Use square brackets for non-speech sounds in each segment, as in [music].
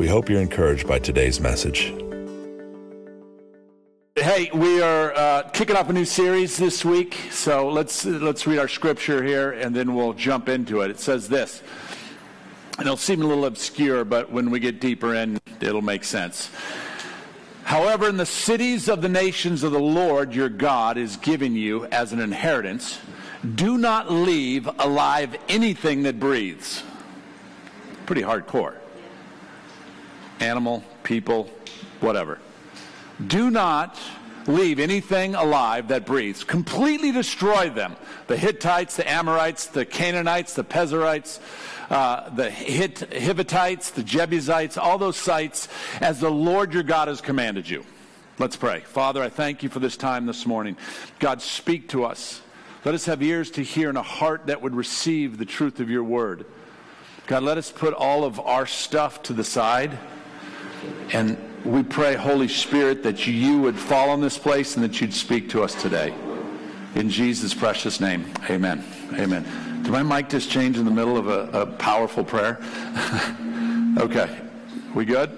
We hope you're encouraged by today's message. Hey, we are uh, kicking off a new series this week, so let's let's read our scripture here, and then we'll jump into it. It says this, and it'll seem a little obscure, but when we get deeper in, it'll make sense. However, in the cities of the nations of the Lord your God is giving you as an inheritance, do not leave alive anything that breathes. Pretty hardcore. Animal, people, whatever. Do not leave anything alive that breathes. Completely destroy them. The Hittites, the Amorites, the Canaanites, the Perizzites, uh, the Hit, Hivitites, the Jebusites, all those sites, as the Lord your God has commanded you. Let's pray. Father, I thank you for this time this morning. God, speak to us. Let us have ears to hear and a heart that would receive the truth of your word. God, let us put all of our stuff to the side and we pray, Holy Spirit, that you would fall on this place and that you'd speak to us today. In Jesus' precious name, amen. Amen. Did my mic just change in the middle of a, a powerful prayer? [laughs] okay. We good?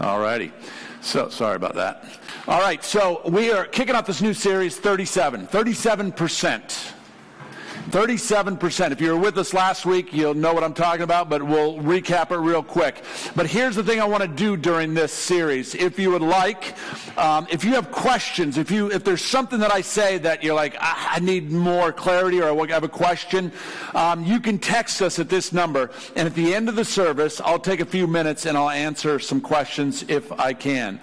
All righty. So, sorry about that. All right, so we are kicking off this new series, 37. 37%. 37%. If you were with us last week, you'll know what I'm talking about, but we'll recap it real quick. But here's the thing I want to do during this series. If you would like, um, if you have questions, if you if there's something that I say that you're like, I, I need more clarity or I have a question, um, you can text us at this number. And at the end of the service, I'll take a few minutes and I'll answer some questions if I can.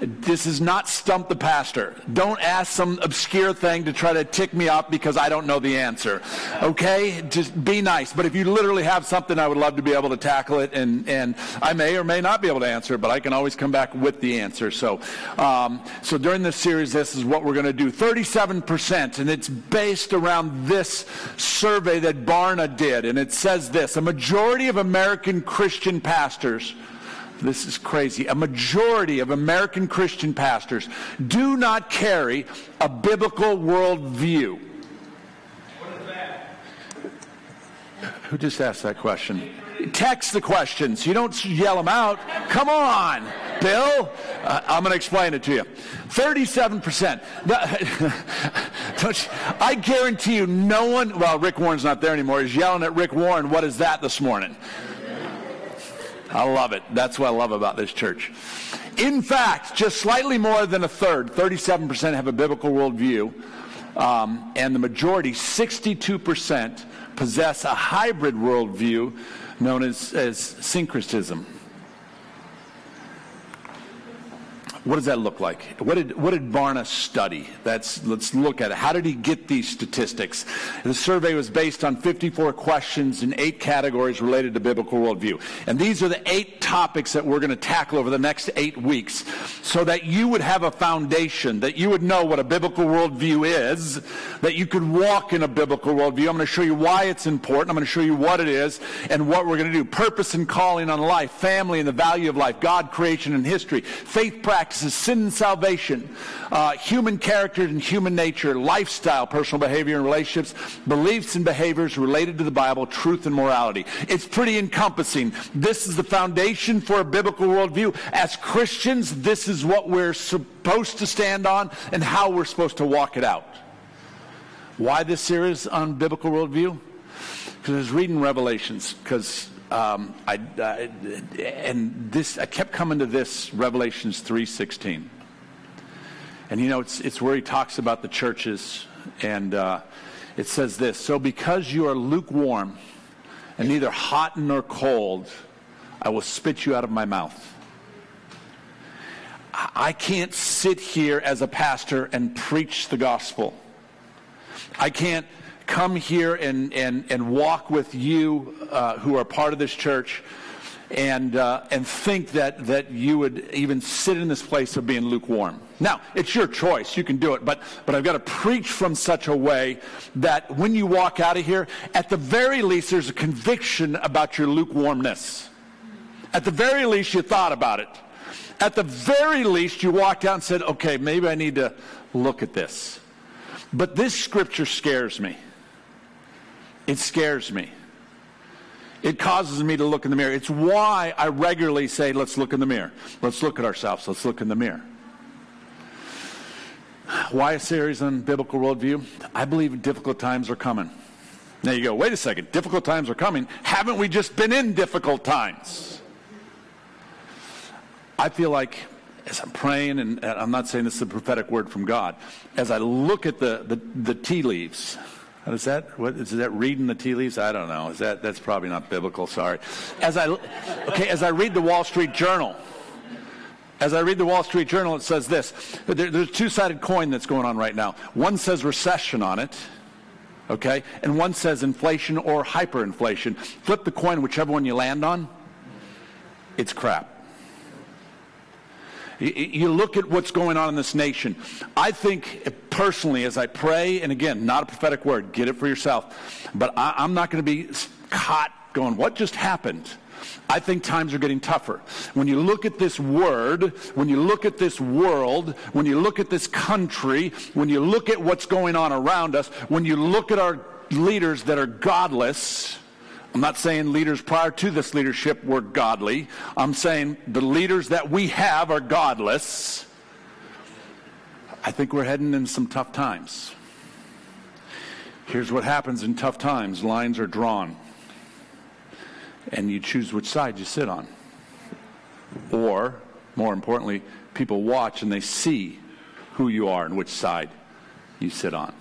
This is not stump the pastor. Don't ask some obscure thing to try to tick me off because I don't know the answer. Okay? Just be nice. But if you literally have something, I would love to be able to tackle it. And, and I may or may not be able to answer it, but I can always come back with the answer. So, um, so during this series, this is what we're going to do 37%. And it's based around this survey that Barna did. And it says this a majority of American Christian pastors this is crazy. A majority of American Christian pastors do not carry a biblical worldview. Who just asked that question? Text the questions. You don't yell them out. Come on, Bill. Uh, I'm going to explain it to you. 37%. [laughs] I guarantee you, no one, well, Rick Warren's not there anymore, He's yelling at Rick Warren, what is that this morning? I love it. That's what I love about this church. In fact, just slightly more than a third, 37% have a biblical worldview, um, and the majority, 62%, possess a hybrid worldview known as, as syncretism. What does that look like? What did, what did Barna study? That's, let's look at it. How did he get these statistics? The survey was based on 54 questions in eight categories related to biblical worldview. And these are the eight topics that we're going to tackle over the next eight weeks so that you would have a foundation, that you would know what a biblical worldview is, that you could walk in a biblical worldview. I'm going to show you why it's important. I'm going to show you what it is and what we're going to do. Purpose and calling on life, family and the value of life, God, creation, and history, faith practice practices, sin and salvation, uh, human character and human nature, lifestyle, personal behavior and relationships, beliefs and behaviors related to the Bible, truth and morality. It's pretty encompassing. This is the foundation for a biblical worldview. As Christians, this is what we're supposed to stand on and how we're supposed to walk it out. Why this series on biblical worldview? Because I was reading Revelations, because um, I, I, and this I kept coming to this Revelations three sixteen, and you know it's it's where he talks about the churches, and uh, it says this: so because you are lukewarm and neither hot nor cold, I will spit you out of my mouth. I can't sit here as a pastor and preach the gospel. I can't come here and, and, and walk with you uh, who are part of this church and, uh, and think that, that you would even sit in this place of being lukewarm. Now, it's your choice. You can do it. But, but I've got to preach from such a way that when you walk out of here, at the very least, there's a conviction about your lukewarmness. At the very least, you thought about it. At the very least, you walked out and said, okay, maybe I need to look at this. But this scripture scares me. It scares me. It causes me to look in the mirror. It's why I regularly say, let's look in the mirror. Let's look at ourselves. Let's look in the mirror. Why a series on biblical worldview? I believe difficult times are coming. Now you go, wait a second, difficult times are coming. Haven't we just been in difficult times? I feel like as I'm praying, and I'm not saying this is a prophetic word from God, as I look at the, the, the tea leaves, is that what is that reading the tea leaves? I don't know. Is that that's probably not biblical? Sorry. As I okay, as I read the Wall Street Journal, as I read the Wall Street Journal, it says this: there, there's a two-sided coin that's going on right now. One says recession on it, okay, and one says inflation or hyperinflation. Flip the coin, whichever one you land on. It's crap. You look at what's going on in this nation. I think eh, personally, as I pray, and again, not a prophetic word, get it for yourself, but I, am not going to be caught going, what just happened? I think times are getting tougher. When you look at this word, when you look at this world, when you look at this country, when you look at what's going on around us, when you look at our leaders that are godless, I'm not saying leaders prior to this leadership were godly. I'm saying the leaders that we have are godless. I think we're heading in some tough times. Here's what happens in tough times lines are drawn, and you choose which side you sit on. Or, more importantly, people watch and they see who you are and which side you sit on.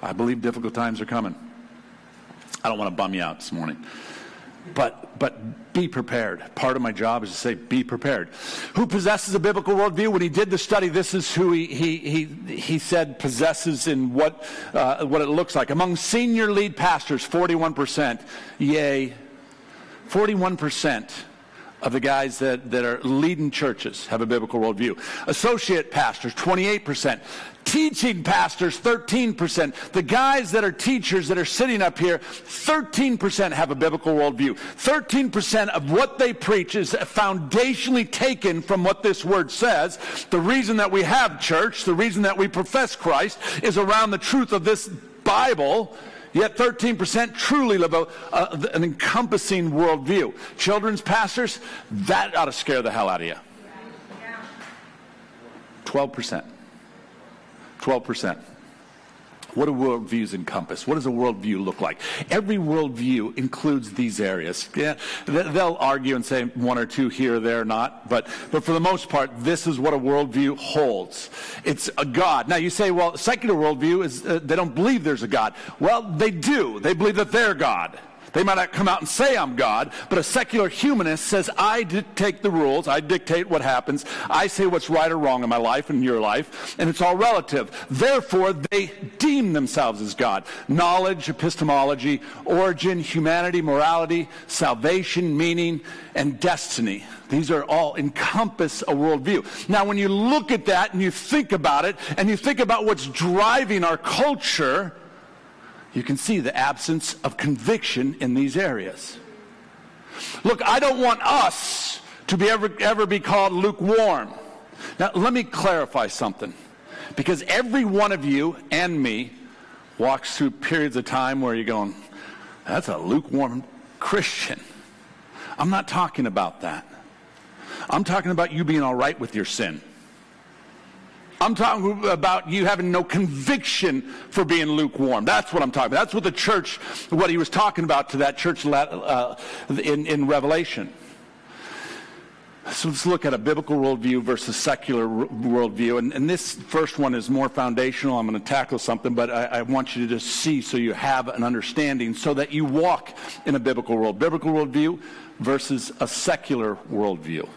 I believe difficult times are coming. I don't want to bum you out this morning. But, but be prepared. Part of my job is to say, be prepared. Who possesses a biblical worldview? When he did the study, this is who he, he, he, he said possesses in what, uh, what it looks like. Among senior lead pastors, 41%. Yay. 41% of the guys that, that are leading churches have a biblical worldview. Associate pastors, 28%. Teaching pastors, 13%. The guys that are teachers that are sitting up here, 13% have a biblical worldview. 13% of what they preach is foundationally taken from what this word says. The reason that we have church, the reason that we profess Christ, is around the truth of this Bible Yet 13% truly live a, uh, an encompassing worldview. Children's pastors, that ought to scare the hell out of you. 12%. 12%. What do worldviews encompass? What does a worldview look like? Every worldview includes these areas. Yeah, they'll argue and say one or two here or there, not, but, but for the most part, this is what a worldview holds. It's a God. Now you say, well, secular worldview is, uh, they don't believe there's a God. Well, they do. They believe that they're God. They might not come out and say I'm God, but a secular humanist says I dictate the rules, I dictate what happens, I say what's right or wrong in my life and your life, and it's all relative. Therefore, they deem themselves as God. Knowledge, epistemology, origin, humanity, morality, salvation, meaning, and destiny. These are all encompass a worldview. Now, when you look at that and you think about it, and you think about what's driving our culture, you can see the absence of conviction in these areas. Look, I don't want us to be ever, ever be called lukewarm. Now, let me clarify something. Because every one of you and me walks through periods of time where you're going, that's a lukewarm Christian. I'm not talking about that. I'm talking about you being all right with your sin. I'm talking about you having no conviction for being lukewarm. That's what I'm talking about. That's what the church, what he was talking about to that church uh, in, in Revelation. So let's look at a biblical worldview versus secular worldview. And, and this first one is more foundational. I'm going to tackle something, but I, I, want you to just see so you have an understanding so that you walk in a biblical world. Biblical worldview versus a secular worldview.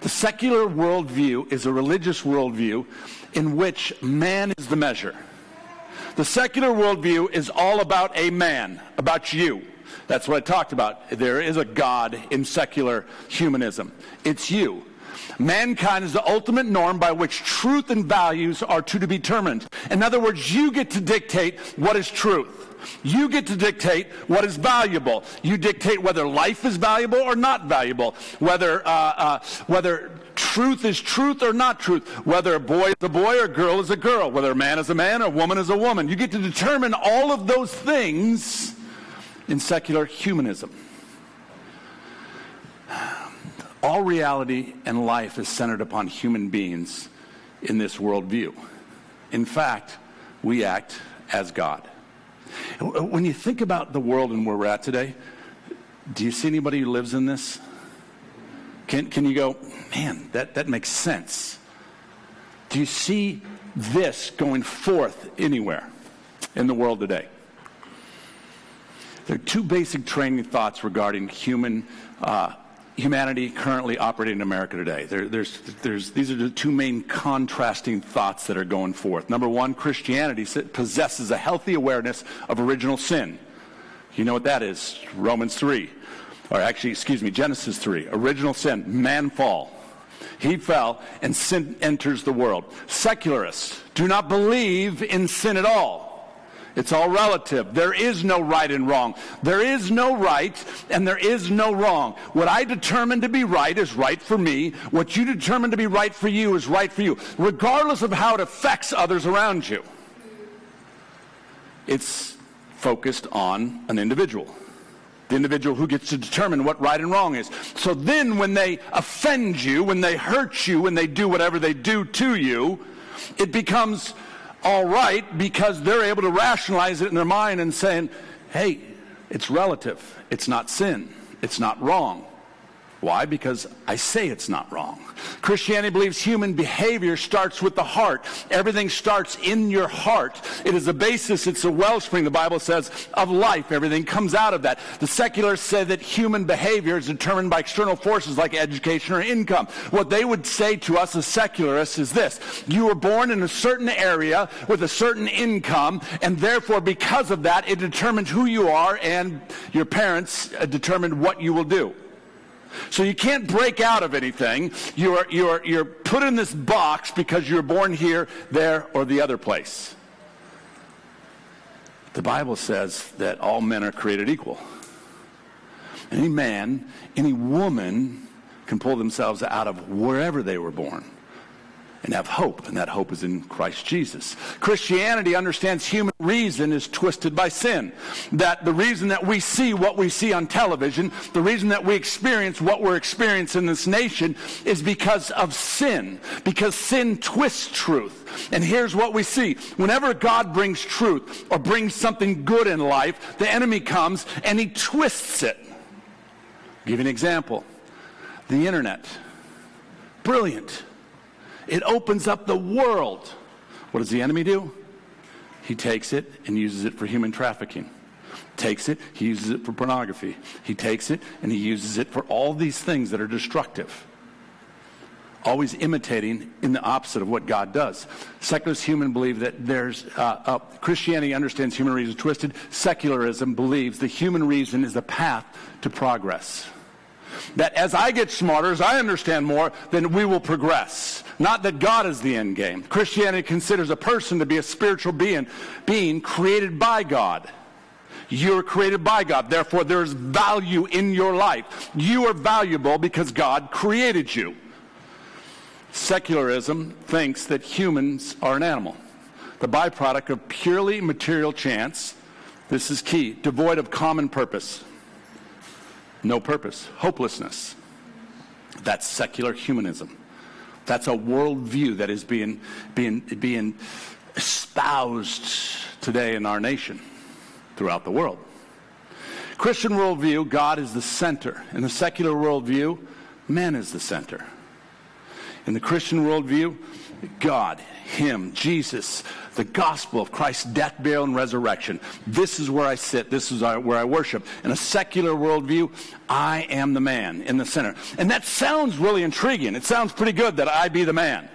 The secular worldview is a religious worldview in which man is the measure. The secular worldview is all about a man, about you. That's what I talked about. There is a God in secular humanism. It's you. Mankind is the ultimate norm by which truth and values are to be determined. In other words, you get to dictate what is truth. You get to dictate what is valuable. You dictate whether life is valuable or not valuable, whether, uh, uh, whether truth is truth or not truth, whether a boy is a boy or a girl is a girl, whether a man is a man or a woman is a woman. You get to determine all of those things in secular humanism. All reality and life is centered upon human beings in this worldview. In fact, we act as God. When you think about the world and where we're at today, do you see anybody who lives in this? Can, can you go, man, that, that makes sense? Do you see this going forth anywhere in the world today? There are two basic training thoughts regarding human uh, humanity currently operating in America today. There, there's, there's, these are the two main contrasting thoughts that are going forth. Number one, Christianity possesses a healthy awareness of original sin. You know what that is? Romans 3. Or actually, excuse me, Genesis 3. Original sin, man fall. He fell, and sin enters the world. Secularists do not believe in sin at all. It's all relative. There is no right and wrong. There is no right and there is no wrong. What I determine to be right is right for me. What you determine to be right for you is right for you, regardless of how it affects others around you. It's focused on an individual. The individual who gets to determine what right and wrong is. So then, when they offend you, when they hurt you, when they do whatever they do to you, it becomes all right because they're able to rationalize it in their mind and saying, hey, it's relative. It's not sin. It's not wrong. Why? Because I say it's not wrong. Christianity believes human behavior starts with the heart. Everything starts in your heart. It is a basis, it's a wellspring, the Bible says, of life. Everything comes out of that. The secularists say that human behavior is determined by external forces like education or income. What they would say to us as secularists is this You were born in a certain area with a certain income, and therefore, because of that, it determines who you are, and your parents uh, determined what you will do. So you can't break out of anything. You're, you're, you're put in this box because you're born here, there, or the other place. The Bible says that all men are created equal. Any man, any woman can pull themselves out of wherever they were born and have hope, and that hope is in Christ Jesus. Christianity understands human reason is twisted by sin. That the reason that we see what we see on television, the reason that we experience what we're experiencing in this nation is because of sin, because sin twists truth. And here's what we see. Whenever God brings truth or brings something good in life, the enemy comes and he twists it. I'll give you an example. The internet. Brilliant it opens up the world. What does the enemy do? He takes it and uses it for human trafficking. Takes it, he uses it for pornography. He takes it and he uses it for all these things that are destructive. Always imitating in the opposite of what God does. Secularists human believe that there's uh, uh, Christianity understands human reason twisted. Secularism believes the human reason is the path to progress. That as I get smarter, as I understand more, then we will progress. Not that God is the end game. Christianity considers a person to be a spiritual being, being created by God. You're created by God. Therefore, there's value in your life. You are valuable because God created you. Secularism thinks that humans are an animal, the byproduct of purely material chance. This is key, devoid of common purpose. No purpose, hopelessness. That's secular humanism. That's a worldview that is being, being, being espoused today in our nation, throughout the world. Christian worldview, God is the center. In the secular worldview, man is the center. In the Christian worldview, God, Him, Jesus, the gospel of Christ's death, burial, and resurrection. This is where I sit. This is where I worship. In a secular worldview, I am the man in the center. And that sounds really intriguing. It sounds pretty good that I be the man.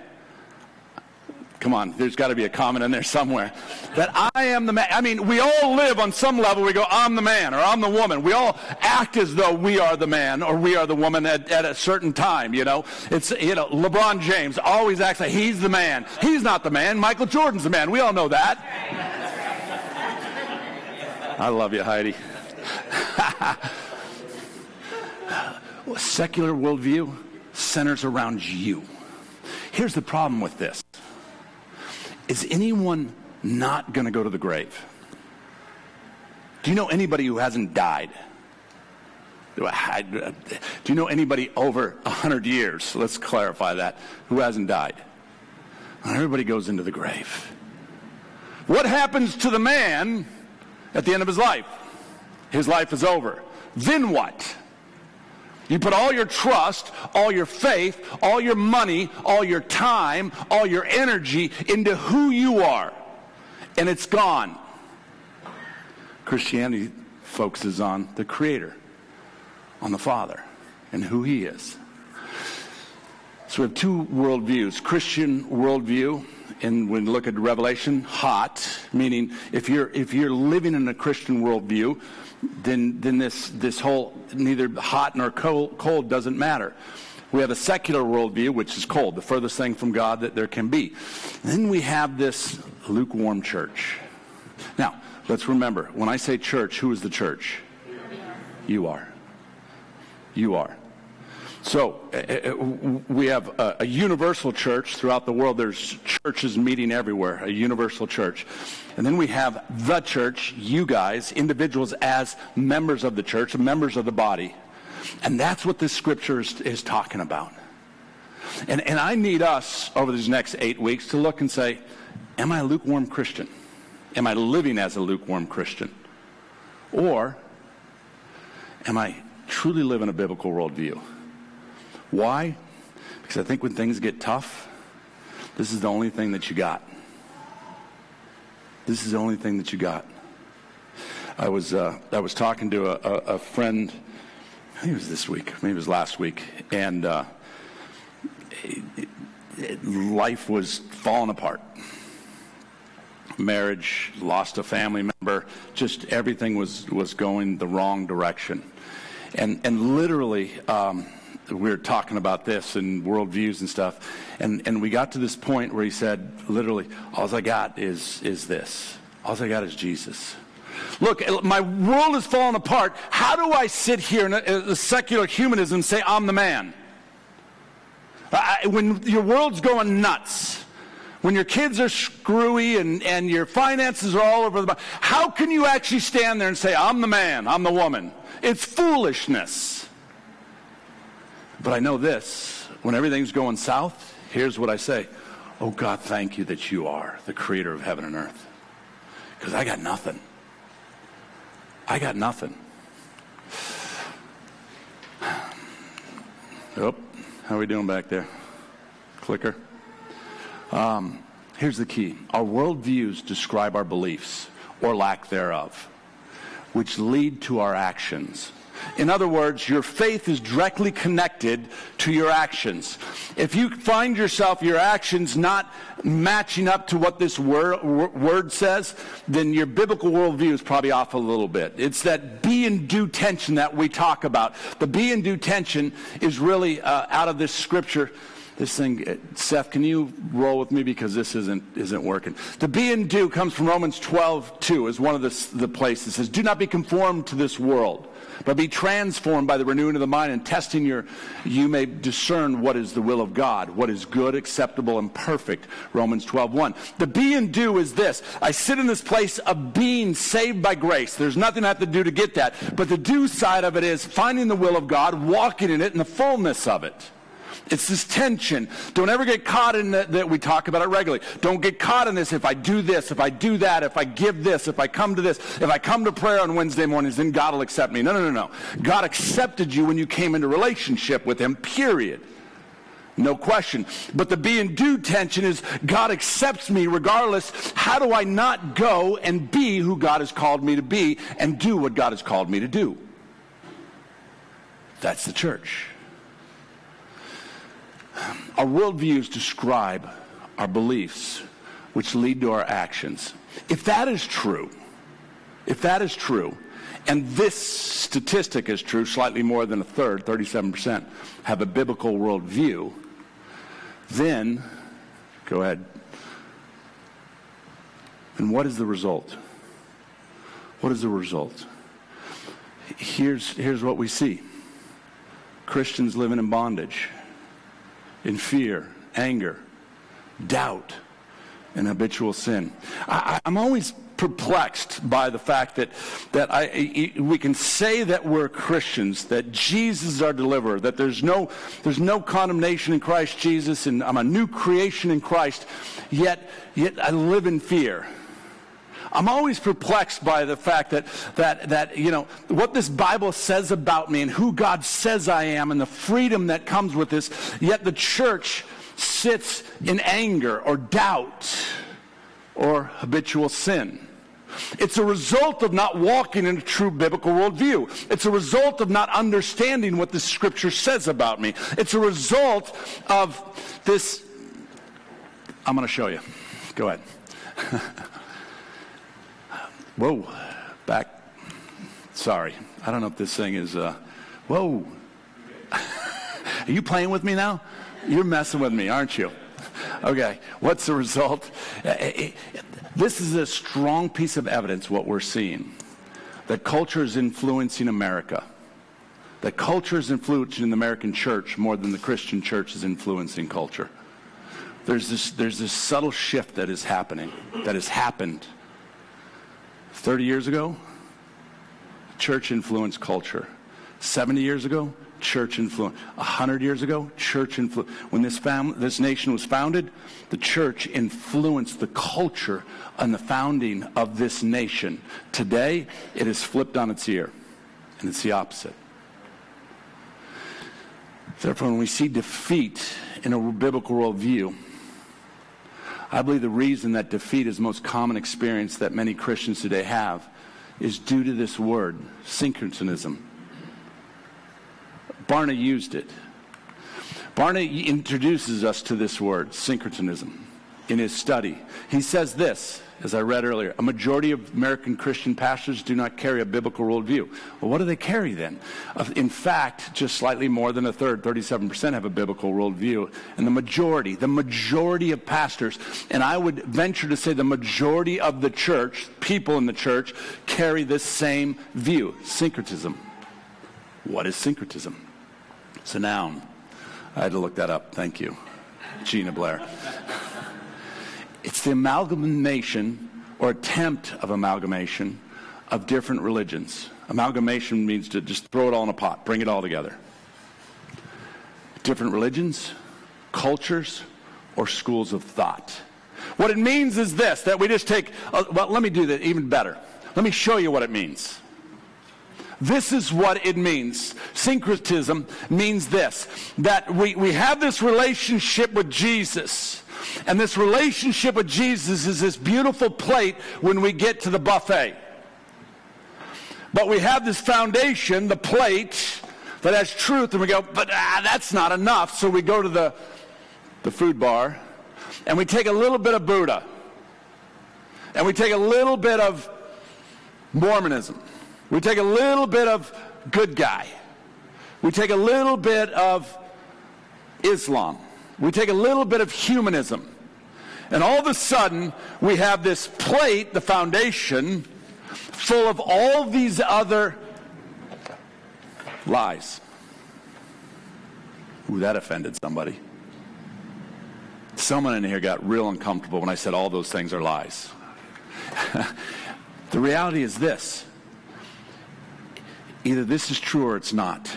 Come on, there's got to be a comment in there somewhere. That I am the man. I mean, we all live on some level. We go, I'm the man or I'm the woman. We all act as though we are the man or we are the woman at, at a certain time, you know. It's, you know, LeBron James always acts like he's the man. He's not the man. Michael Jordan's the man. We all know that. I love you, Heidi. [laughs] secular worldview centers around you. Here's the problem with this is anyone not going to go to the grave? Do you know anybody who hasn't died? Do you know anybody over 100 years, let's clarify that, who hasn't died? Everybody goes into the grave. What happens to the man at the end of his life? His life is over. Then what? You put all your trust, all your faith, all your money, all your time, all your energy into who you are, and it's gone. Christianity focuses on the Creator, on the Father, and who He is. So we have two worldviews Christian worldview, and when we look at Revelation, hot, meaning if you're, if you're living in a Christian worldview, then, then this, this whole neither hot nor cold, cold doesn't matter. We have a secular worldview, which is cold, the furthest thing from God that there can be. Then we have this lukewarm church. Now, let's remember when I say church, who is the church? You are. You are. So uh, we have a, a, universal church throughout the world. There's churches meeting everywhere, a universal church. And then we have the church, you guys, individuals as members of the church, members of the body. And that's what this scripture is, is talking about. And, and I need us over these next eight weeks to look and say, am I a lukewarm Christian? Am I living as a lukewarm Christian? Or am I truly living a biblical worldview? Why? Because I think when things get tough, this is the only thing that you got. This is the only thing that you got. I was uh, I was talking to a, a, a, friend. I think it was this week, maybe it was last week, and uh, it, it, life was falling apart. Marriage, lost a family member, just everything was was going the wrong direction, and and literally. Um, we were talking about this and worldviews and stuff, and, and we got to this point where he said, literally, all I got is, is this. All I got is Jesus. Look, eh, my world is falling apart. How do I sit here in a, a secular humanism and say I'm the man? I, when your world's going nuts, when your kids are screwy and, and your finances are all over the place, how can you actually stand there and say, I'm the man, I'm the woman? It's foolishness. But I know this when everything's going south, here's what I say Oh God, thank you that you are the creator of heaven and earth. Because I got nothing. I got nothing. [sighs] Oh, how are we doing back there? Clicker. Um, here's the key our worldviews describe our beliefs or lack thereof, which lead to our actions. In other words, your faith is directly connected to your actions. If you find yourself, your actions not matching up to what this word, word says, then your biblical worldview is probably off a little bit. It's that be and do tension that we talk about. The be and do tension is really uh, out of this scripture this thing, uh, Seth, can you roll with me because this isn't isn't working. The be and do comes from Romans 12, 2, is one of the, the places. It says, Do not be conformed to this world, but be transformed by the renewing of the mind and testing your, you may discern what is the will of God, what is good, acceptable, and perfect. Romans 12, 1. The be and do is this. I sit in this place of being saved by grace. There's nothing I have to do to get that. But the do side of it is finding the will of God, walking in it, and the fullness of it. It's this tension. Don't ever get caught in that, that we talk about it regularly. Don't get caught in this. If I do this, if I do that, if I give this, if I come to this, if I come to prayer on Wednesday mornings, then God will accept me. No, no, no, no. God accepted you when you came into relationship with Him, period. No question. But the be and do tension is God accepts me regardless. How do I not go and be who God has called me to be and do what God has called me to do? That's the church. Our worldviews describe our beliefs, which lead to our actions. If that is true, if that is true, and this statistic is true, slightly more than a third, 37%, have a biblical worldview, then, go ahead. And what is the result? What is the result? Here's, here's what we see Christians living in bondage, in fear, anger, doubt, and habitual sin. I, am always perplexed by the fact that, that I, we can say that we're Christians, that Jesus is our deliverer, that there's no, there's no condemnation in Christ Jesus, and I'm a new creation in Christ, yet, yet I live in fear. I'm always perplexed by the fact that, that, that, you know, what this Bible says about me and who God says I am and the freedom that comes with this, yet the church sits in anger or doubt or habitual sin. It's a result of not walking in a true biblical worldview. It's a result of not understanding what the scripture says about me. It's a result of this. I'm going to show you. Go ahead. [laughs] Whoa, back. Sorry. I don't know if this thing is. Uh, whoa. Are you playing with me now? You're messing with me, aren't you? Okay. What's the result? Uh, uh, this is a strong piece of evidence, what we're seeing. That culture is influencing America. That culture is influencing the American church more than the Christian church is influencing culture. There's this, there's this subtle shift that is happening, that has happened 30 years ago, church influenced culture. 70 years ago, church influence. 100 years ago, church influence. When this, fam- this nation was founded, the church influenced the culture and the founding of this nation. Today, it is flipped on its ear, and it's the opposite. Therefore, when we see defeat in a biblical worldview, I believe the reason that defeat is the most common experience that many Christians today have is due to this word, syncretism. Barna used it. Barna introduces us to this word, syncretism, in his study. He says this as I read earlier, a majority of American Christian pastors do not carry a biblical worldview. Well, what do they carry then? In fact, just slightly more than a third, 37%, have a biblical worldview. And the majority, the majority of pastors, and I would venture to say the majority of the church, people in the church, carry this same view syncretism. What is syncretism? It's a noun. I had to look that up. Thank you, Gina Blair. [laughs] It's the amalgamation or attempt of amalgamation of different religions. Amalgamation means to just throw it all in a pot, bring it all together. Different religions, cultures, or schools of thought. What it means is this that we just take, uh, well, let me do that even better. Let me show you what it means. This is what it means. Syncretism means this that we, we have this relationship with Jesus and this relationship with Jesus is this beautiful plate when we get to the buffet. But we have this foundation, the plate, that has truth, and we go, but ah, that's not enough. So we go to the, the food bar, and we take a little bit of Buddha, and we take a little bit of Mormonism, we take a little bit of good guy, we take a little bit of Islam. We take a little bit of humanism. And all of a sudden, we have this plate, the foundation, full of all these other lies. Ooh, that offended somebody. Someone in here got real uncomfortable when I said all those things are lies. [laughs] the reality is this either this is true or it's not.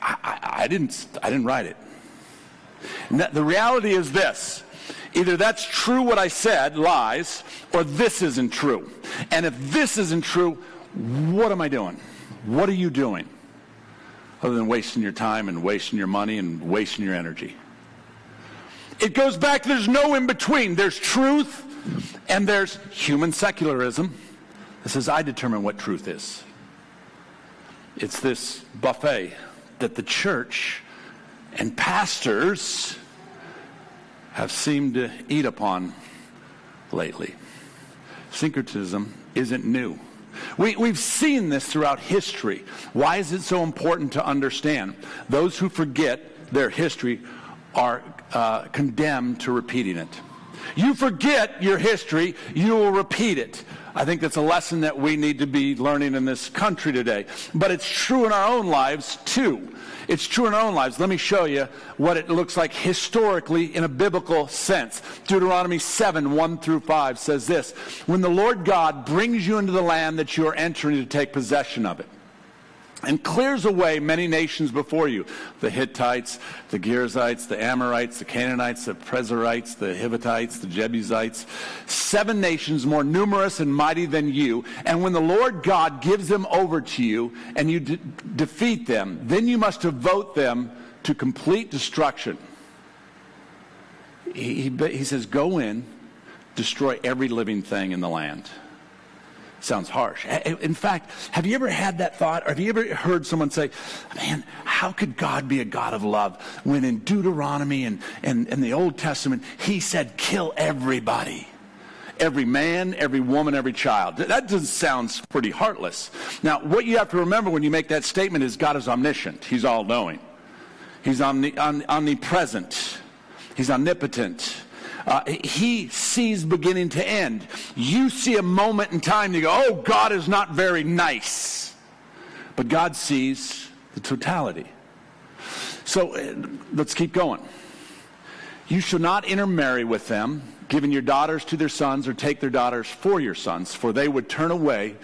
I, I, I didn't, I didn't write it. The reality is this. Either that's true what I said, lies, or this isn't true. And if this isn't true, what am I doing? What are you doing? Other than wasting your time and wasting your money and wasting your energy. It goes back, there's no in between. There's truth and there's human secularism that says, I determine what truth is. It's this buffet that the church and pastors have seemed to eat upon lately. Syncretism isn't new. We, we've seen this throughout history. Why is it so important to understand? Those who forget their history are uh, condemned to repeating it. You forget your history, you will repeat it. I think that's a lesson that we need to be learning in this country today. But it's true in our own lives too. It's true in our own lives. Let me show you what it looks like historically in a biblical sense. Deuteronomy 7, 1 through 5 says this When the Lord God brings you into the land that you are entering to take possession of it, and clears away many nations before you the Hittites, the Girzites, the Amorites, the Canaanites, the Perizzites, the Hivites, the Jebusites, seven nations more numerous and mighty than you. And when the Lord God gives them over to you and you de- defeat them, then you must devote them to complete destruction. He, he, he says, Go in, destroy every living thing in the land. Sounds harsh. In fact, have you ever had that thought? Or have you ever heard someone say, man, how could God be a God of love when in Deuteronomy and, and, and the Old Testament, he said, kill everybody? Every man, every woman, every child. That just sounds pretty heartless. Now, what you have to remember when you make that statement is God is omniscient. He's all knowing. He's omnipresent. He's omnipotent. Uh, he sees beginning to end. You see a moment in time, you go, oh, God is not very nice. But God sees the totality. So uh, let's keep going. You shall not intermarry with them, giving your daughters to their sons or take their daughters for your sons, for they would turn away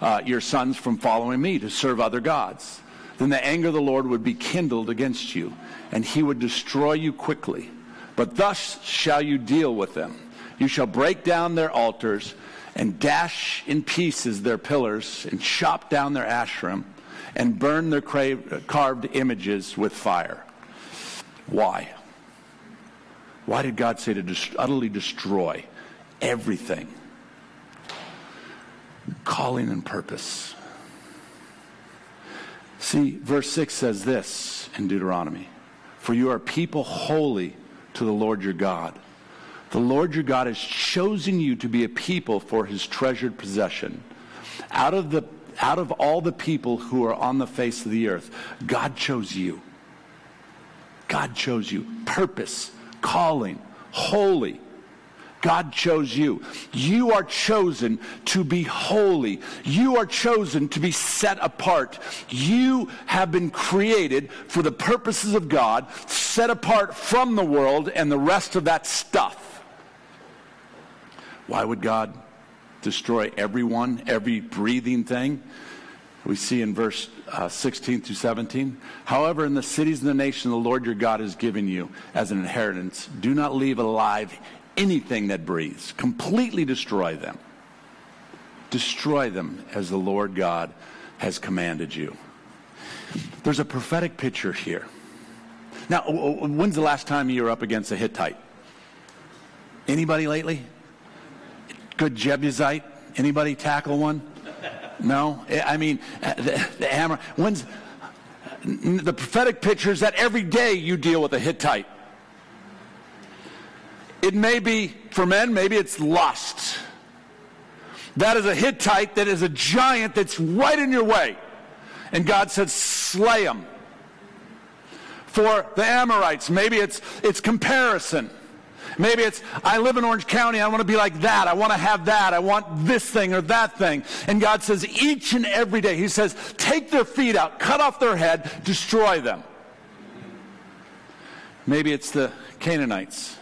uh, your sons from following me to serve other gods. Then the anger of the Lord would be kindled against you, and he would destroy you quickly. But thus shall you deal with them. You shall break down their altars and dash in pieces their pillars and chop down their Asherim and burn their carved images with fire. Why? Why did God say to utterly destroy everything? Calling and purpose. See, verse 6 says this in Deuteronomy For you are people holy to the Lord your God. The Lord your God has chosen you to be a people for his treasured possession. Out of, the, out of all the people who are on the face of the earth, God chose you. God chose you. Purpose, calling, holy, God chose you. You are chosen to be holy. You are chosen to be set apart. You have been created for the purposes of God, set apart from the world and the rest of that stuff. Why would God destroy everyone, every breathing thing? We see in verse uh, 16 through 17. However, in the cities and the nation the Lord your God has given you as an inheritance, do not leave alive anything that breathes. Completely destroy them. Destroy them as the Lord God has commanded you. There's a prophetic picture here. Now, when's the last time you were up against a Hittite? Anybody lately? Good Jebusite? Anybody tackle one? No? I mean, uh, the, the hammer. When's the prophetic picture is that every day you deal with a Hittite. It may be, for men, maybe it's lust. That is a Hittite, that is a giant that's right in your way. And God said, slay him. For the Amorites, maybe it's, it's comparison. Maybe it's, I live in Orange County, I want to be like that, I want to have that, I want this thing or that thing. And God says, each and every day, He says, take their feet out, cut off their head, destroy them. Maybe it's the Canaanites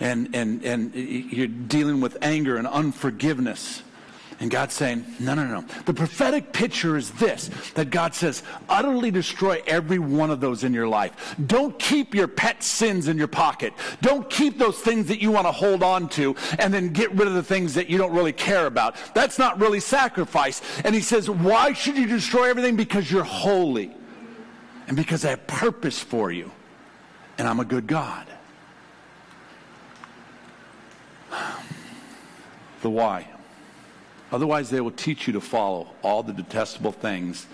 and, and, and you're dealing with anger and unforgiveness. And God's saying, no, no, no. The prophetic picture is this that God says, utterly destroy every one of those in your life. Don't keep your pet sins in your pocket. Don't keep those things that you want to hold on to and then get rid of the things that you don't really care about. That's not really sacrifice. And He says, why should you destroy everything? Because you're holy and because I have purpose for you. And I'm a good God. The why. Otherwise, they will teach you to follow all the detestable things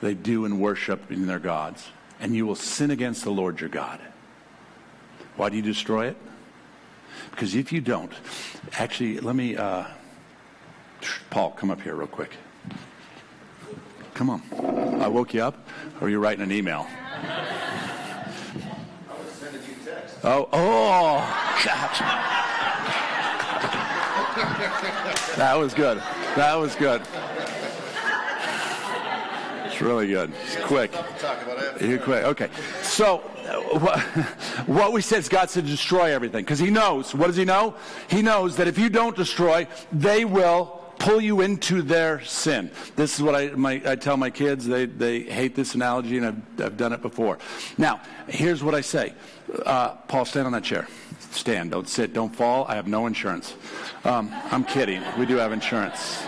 they do in worship in their gods, and you will sin against the Lord your God. Why do you destroy it? Because if you don't, actually, let me, uh, Paul, come up here real quick. Come on. I woke you up, or are you writing an email? [laughs] I was sending you text. Oh, oh, gosh. That was good. That was good. It's really good. It's quick. You're quick. Okay. So, what, [laughs] what we said is God said destroy everything because He knows. What does He know? He knows that if you don't destroy, they will pull you into their sin. This is what I, my, I tell my kids. They, they hate this analogy, and I've, I've done it before. Now, here's what I say uh, Paul, stand on that chair. Stand. Don't sit. Don't fall. I have no insurance. Um, I'm kidding. We do have insurance.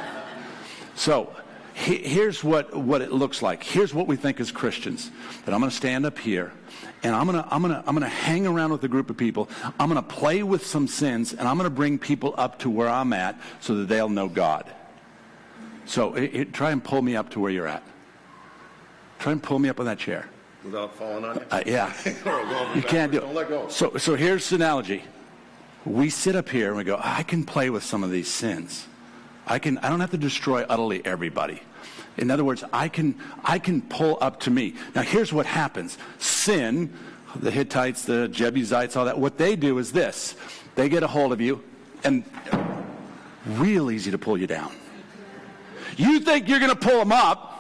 So, he, here's what, what it looks like. Here's what we think as Christians. That I'm going to stand up here and I'm going to I'm going to I'm going to hang around with a group of people. I'm going to play with some sins and I'm going to bring people up to where I'm at so that they'll know God. So it, it, try and pull me up to where you're at. Try and pull me up on that chair. Without falling on you? Uh, yeah. [laughs] you can't do it. Don't let go. So, so here's the analogy. We sit up here and we go, I can play with some of these sins. I can I don't have to destroy utterly everybody. In other words, I can I can pull up to me. Now here's what happens. Sin, the Hittites, the Jebusites, all that, what they do is this. They get a hold of you and real easy to pull you down. You think you're going to pull them up,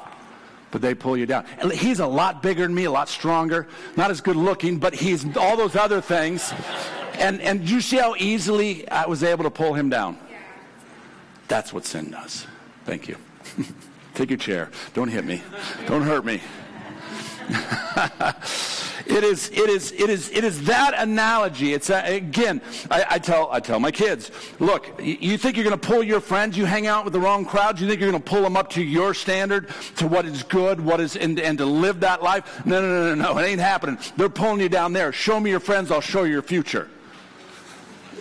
but they pull you down. And he's a lot bigger than me, a lot stronger, not as good looking, but he's all those other things. And and you see how easily I was able to pull him down? That's what sin does. Thank you. [laughs] Take your chair. Don't hit me. Don't hurt me. [laughs] it is it is it is it is that analogy. It's a, again I, I, tell i tell my kids look you think you're going to pull your friends you hang out with the wrong crowds you think you're going to pull them up to your standard to what is good what is and, and to live that life? No no no no no it ain't happening. They're pulling you down there. Show me your friends i'll show you your future.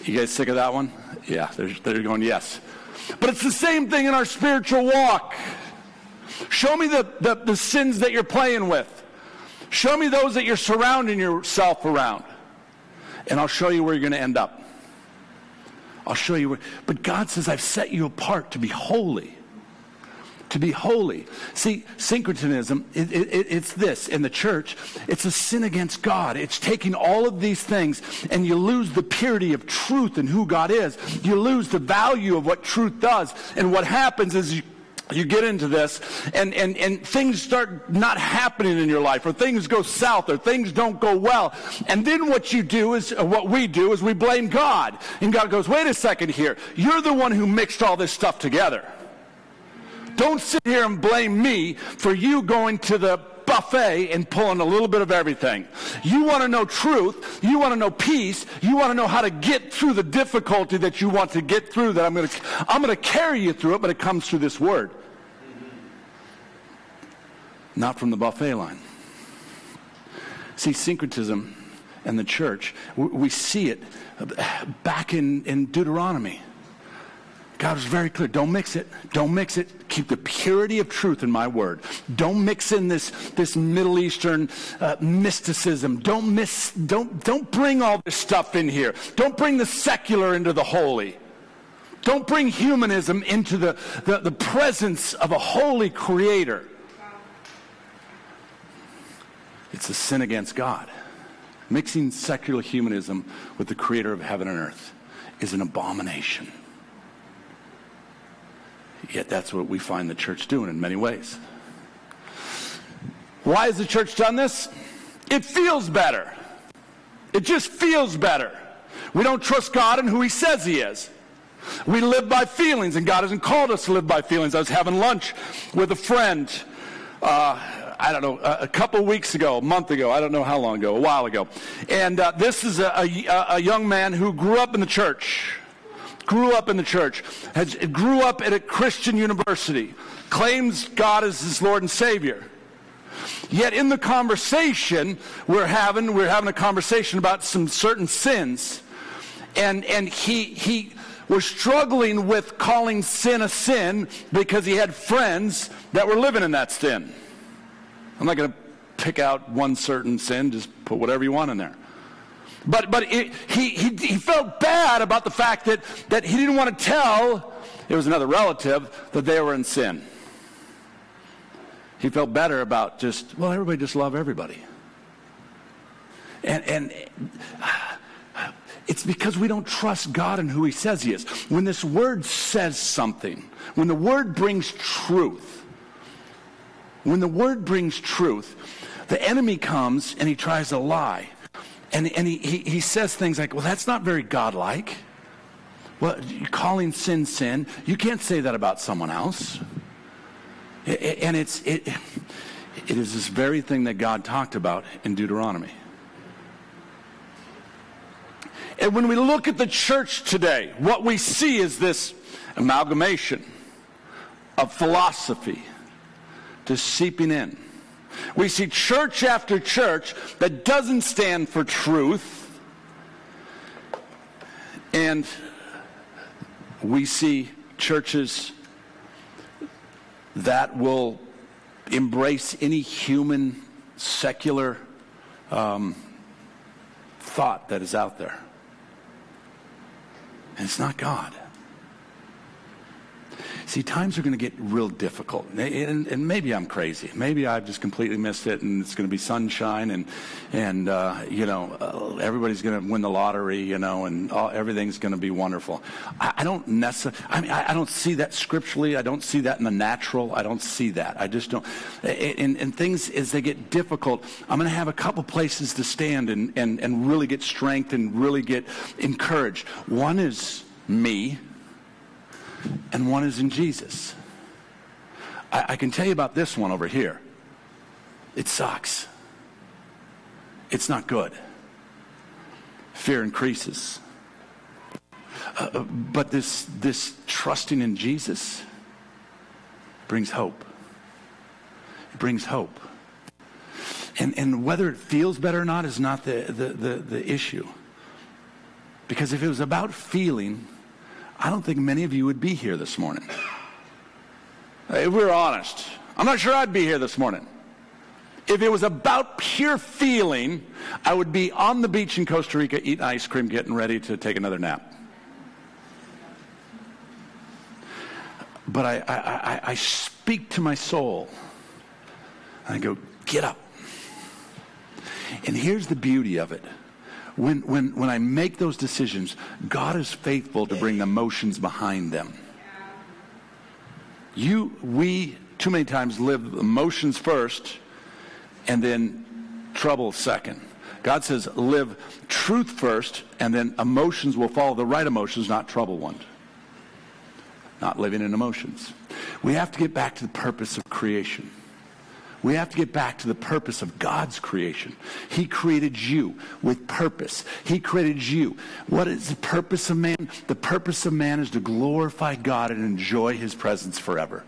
You guys sick of that one? Yeah they're, they're going yes. But it's the same thing in our spiritual walk. Show me the, the, the, sins that you're playing with. Show me those that you're surrounding yourself around. And I'll show you where you're going to end up. I'll show you where. But God says, I've set you apart to be holy to be holy. See, syncretism, it, it, it's this in the church, it's a sin against God. It's taking all of these things and you lose the purity of truth and who God is. You lose the value of what truth does. And what happens is you, you get into this and, and, and things start not happening in your life or things go south or things don't go well. And then what you do is, uh, what we do is we blame God. And God goes, wait a second here. You're the one who mixed all this stuff together. Don't sit here and blame me for you going to the buffet and pulling a little bit of everything. You want to know truth. You want to know peace. You want to know how to get through the difficulty that you want to get through that I'm going to, I'm going to carry you through it, but it comes through this word. Not from the buffet line. See, syncretism and the church, we see it back in, in Deuteronomy. God was very clear. Don't mix it. Don't mix it. Keep the purity of truth in my word. Don't mix in this, this Middle Eastern uh, mysticism. Don't, miss, don't, don't bring all this stuff in here. Don't bring the secular into the holy. Don't bring humanism into the, the, the presence of a holy creator. It's a sin against God. Mixing secular humanism with the creator of heaven and earth is an abomination. Yet that's what we find the church doing in many ways. Why has the church done this? It feels better. It just feels better. We don't trust God and who He says He is. We live by feelings, and God hasn't called us to live by feelings. I was having lunch with a friend, uh, I don't know, a, couple weeks ago, a month ago, I don't know how long ago, a while ago. And uh, this is a, a, a young man who grew up in the church grew up in the church, has, grew up at a Christian university, claims God as his Lord and Savior. Yet in the conversation we're having, we're having a conversation about some certain sins. And, and he, he was struggling with calling sin a sin because he had friends that were living in that sin. I'm not going to pick out one certain sin, just put whatever you want in there. But, but it, he, he, he felt bad about the fact that, that he didn't want to tell, it was another relative, that they were in sin. He felt better about just, well, everybody just love everybody. And, and it's because we don't trust God and who he says he is. When this word says something, when the word brings truth, when the word brings truth, the enemy comes and he tries to lie. And, and he, he, he says things like, well, that's not very godlike. Well, calling sin sin, you can't say that about someone else. And it's, it, it is this very thing that God talked about in Deuteronomy. And when we look at the church today, what we see is this amalgamation of philosophy just seeping in. We see church after church that doesn't stand for truth. And we see churches that will embrace any human secular um, thought that is out there. And it's not God. See, times are going to get real difficult. And, and, maybe I'm crazy. Maybe I've just completely missed it and it's going to be sunshine and, and uh, you know, uh, everybody's going to win the lottery, you know, and all, everything's going to be wonderful. I, I don't necessarily, I mean, I, I, don't see that scripturally. I don't see that in the natural. I don't see that. I just don't. And, and things, as they get difficult, I'm going to have a couple places to stand and, and, and really get strength and really get encouraged. One is me and one is in Jesus. I, I can tell you about this one over here. It sucks. It's not good. Fear increases. Uh, uh, but this, this trusting in Jesus brings hope. It brings hope. And, and whether it feels better or not is not the, the, the, the issue. Because if it was about feeling, I don't think many of you would be here this morning. If we're honest, I'm not sure I'd be here this morning. If it was about pure feeling, I would be on the beach in Costa Rica eating ice cream, getting ready to take another nap. But I, I, I, I speak to my soul. I go, get up. And here's the beauty of it when, when, when I make those decisions, God is faithful to bring the motions behind them. You, we, too many times live emotions first and then trouble second. God says live truth first and then emotions will follow the right emotions, not trouble ones. Not living in emotions. We have to get back to the purpose of creation. We have to get back to the purpose of God's creation. He created you with purpose. He created you. What is the purpose of man? The purpose of man is to glorify God and enjoy his presence forever.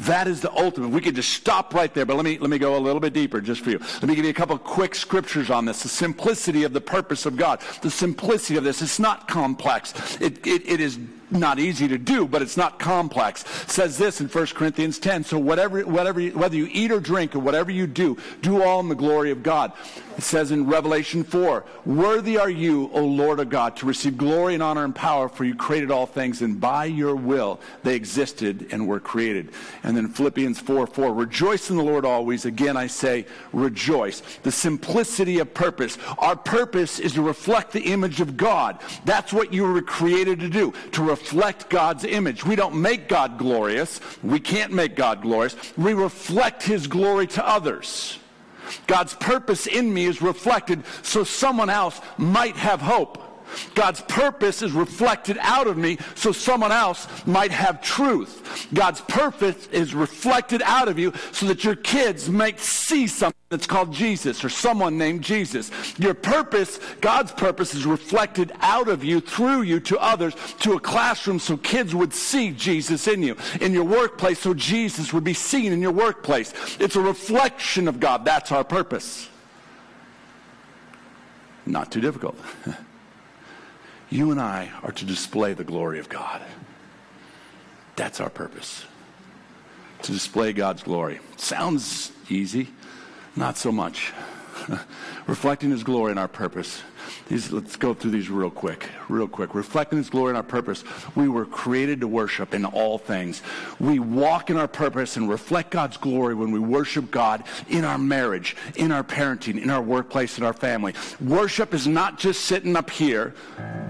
That is the ultimate. We could just stop right there, but let me, let me go a little bit deeper just for you. Let me give you a couple quick scriptures on this. The simplicity of the purpose of God. The simplicity of this. It's not complex. It, it, it is not easy to do, but it's not complex. It says this in 1 Corinthians 10. So whatever, whatever, whether you eat or drink or whatever you do, do all in the glory of God. It says in Revelation 4, Worthy are you, O Lord of God, to receive glory and honor and power, for you created all things, and by your will they existed and were created. And then Philippians 4, 4, Rejoice in the Lord always. Again, I say, rejoice. The simplicity of purpose. Our purpose is to reflect the image of God. That's what you were created to do, to reflect God's image. We don't make God glorious. We can't make God glorious. We reflect his glory to others. God's purpose in me is reflected so someone else might have hope. God's purpose is reflected out of me so someone else might have truth. God's purpose is reflected out of you so that your kids might see something that's called Jesus or someone named Jesus. Your purpose, God's purpose, is reflected out of you, through you, to others, to a classroom so kids would see Jesus in you. In your workplace so Jesus would be seen in your workplace. It's a reflection of God. That's our purpose. Not too difficult. [laughs] You and I are to display the glory of God. That's our purpose. To display God's glory. Sounds easy, not so much. [laughs] Reflecting His glory in our purpose. These, let's go through these real quick, real quick. Reflecting His glory and our purpose. We were created to worship in all things. We walk in our purpose and reflect God's glory when we worship God in our marriage, in our parenting, in our workplace, in our family. Worship is not just sitting up here.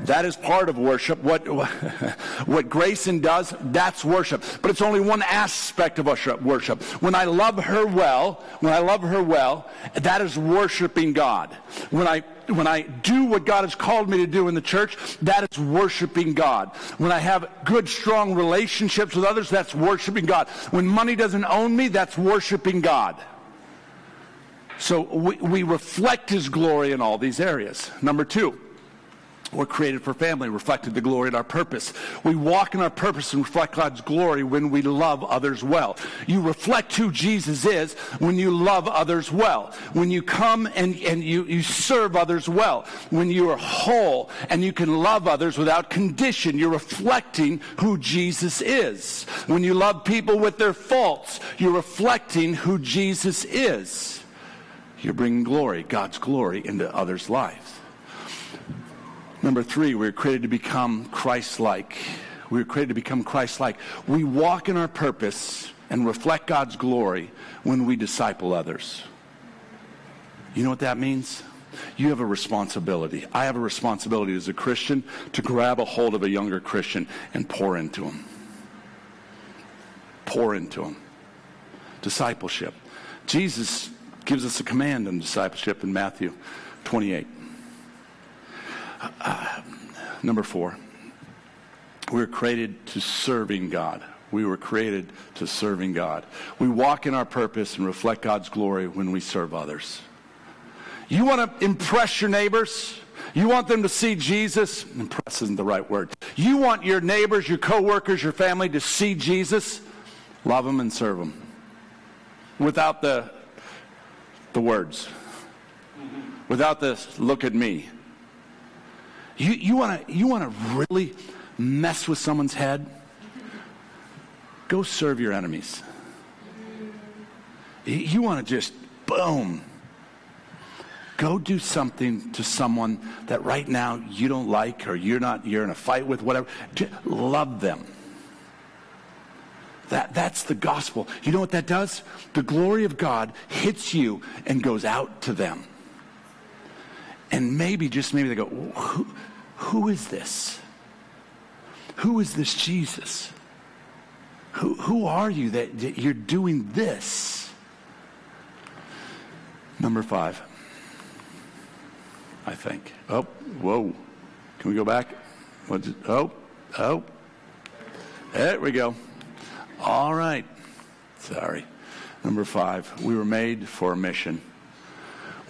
That is part of worship. What, [laughs] what Grayson does, that's worship. But it's only one aspect of worship. When I love her well, when I love her well, that is worshiping God. When I when I do what God has called me to do in the church, that is worshiping God. When I have good, strong relationships with others, that's worshiping God. When money doesn't own me, that's worshiping God. So we, we reflect His glory in all these areas. Number two, we're created for family, reflected the glory in our purpose. We walk in our purpose and reflect God's glory when we love others well. You reflect who Jesus is when you love others well. When you come and, and you, you serve others well. When you are whole and you can love others without condition, you're reflecting who Jesus is. When you love people with their faults, you're reflecting who Jesus is. You're bringing glory, God's glory, into others' lives. Number three, we are created to become Christ-like. We are created to become Christ-like. We walk in our purpose and reflect God's glory when we disciple others. You know what that means? You have a responsibility. I have a responsibility as a Christian to grab a hold of a younger Christian and pour into him. Pour into him. Discipleship. Jesus gives us a command in discipleship in Matthew 28. Uh, number four, we were created to serving God. We were created to serving God. We walk in our purpose and reflect God's glory when we serve others. You want to impress your neighbors? You want them to see Jesus? Impress isn't the right word. You want your neighbors, your coworkers, your family to see Jesus? Love them and serve them. Without the, the words. Without this, look at me. You, you want to you wanna really mess with someone's head? Go serve your enemies. You want to just, boom, go do something to someone that right now you don't like or you're not you're in a fight with whatever. Just love them. That, that's the gospel. You know what that does? The glory of god hits you and goes out to them and maybe, just maybe, they go, who, who is this? Who is this Jesus? Who, who are you that, that you're doing this? Number five, I think. Oh, whoa. Can we go back? What's it? Oh, oh. There we go. All right. Sorry. Number five, we were made for a mission.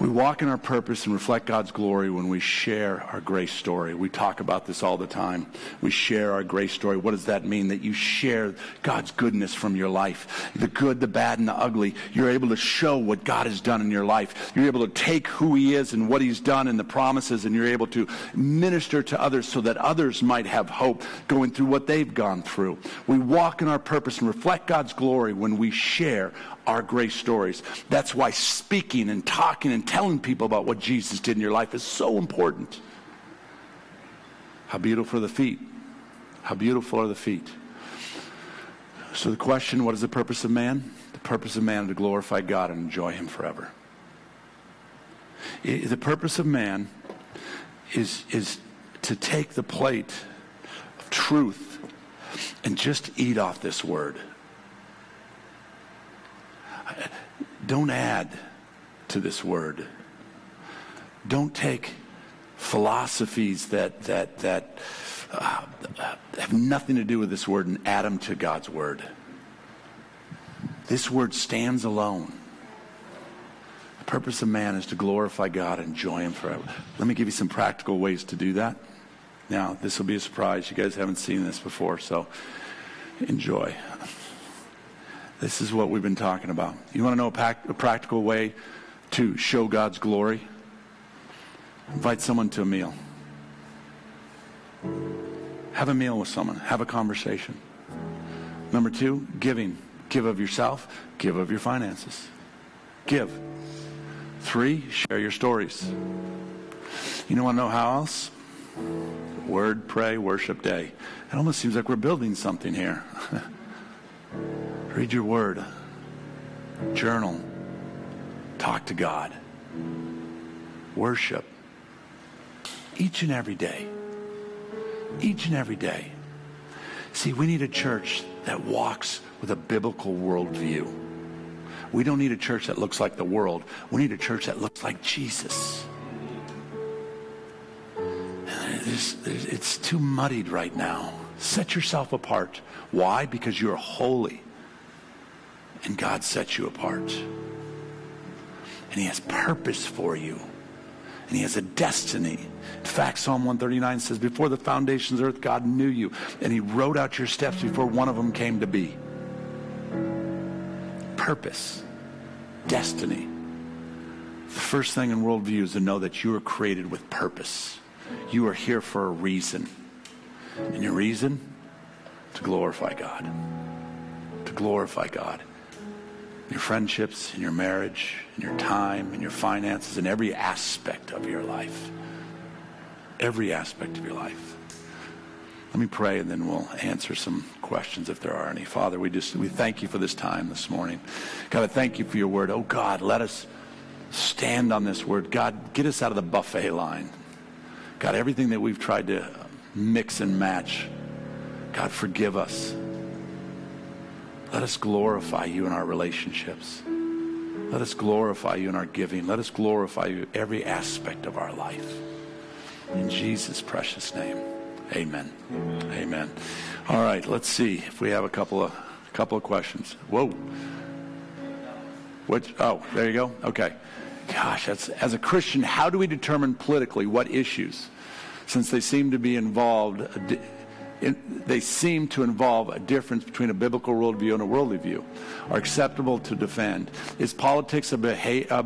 We walk in our purpose and reflect God's glory when we share our grace story. We talk about this all the time. We share our grace story. What does that mean? That you share God's goodness from your life. The good, the bad, and the ugly. You're able to show what God has done in your life. You're able to take who he is and what he's done and the promises, and you're able to minister to others so that others might have hope going through what they've gone through. We walk in our purpose and reflect God's glory when we share our grace stories. That's why speaking and talking and telling people about what Jesus did in your life is so important. How beautiful are the feet? How beautiful are the feet? So, the question what is the purpose of man? The purpose of man is to glorify God and enjoy Him forever. The purpose of man is, is to take the plate of truth and just eat off this word. Don't add to this word. Don't take philosophies that, that, that uh, have nothing to do with this word and add them to God's word. This word stands alone. The purpose of man is to glorify God and enjoy Him forever. Let me give you some practical ways to do that. Now, this will be a surprise. You guys haven't seen this before, so enjoy. This is what we've been talking about. You want to know a, pac- a practical way to show God's glory? Invite someone to a meal. Have a meal with someone. Have a conversation. Number two, giving. Give of yourself. Give of your finances. Give. Three, share your stories. You don't want to know how else? Word, pray, worship day. It almost seems like we're building something here. [laughs] Read your word. Journal. Talk to God. Worship. Each and every day. Each and every day. See, we need a church that walks with a biblical worldview. We don't need a church that looks like the world. We need a church that looks like Jesus. It's, too muddied right now. Set yourself apart. Why? Because you're holy. And God sets you apart. And He has purpose for you. And He has a destiny. In fact, Psalm 139 says, Before the foundations of earth, God knew you. And He wrote out your steps before one of them came to be. Purpose. Destiny. The first thing in worldview is to know that you are created with purpose. You are here for a reason. And your reason? To glorify God. To glorify God. Your friendships, in your marriage, in your time, in your finances, in every aspect of your life. Every aspect of your life. Let me pray and then we'll answer some questions if there are any. Father, we just we thank you for this time this morning. God, I thank you for your word. Oh God, let us stand on this word. God, get us out of the buffet line. God, everything that we've tried to mix and match, God, forgive us. Let us glorify you in our relationships. Let us glorify you in our giving. Let us glorify you every aspect of our life. In Jesus' precious name. Amen. Amen. All right, let's see if we have a couple of a couple of questions. Whoa. What oh, there you go. Okay. Gosh, as a Christian, how do we determine politically what issues since they seem to be involved, uh, they seem to involve a difference between a biblical worldview and a worldly view, are acceptable to defend. Is politics a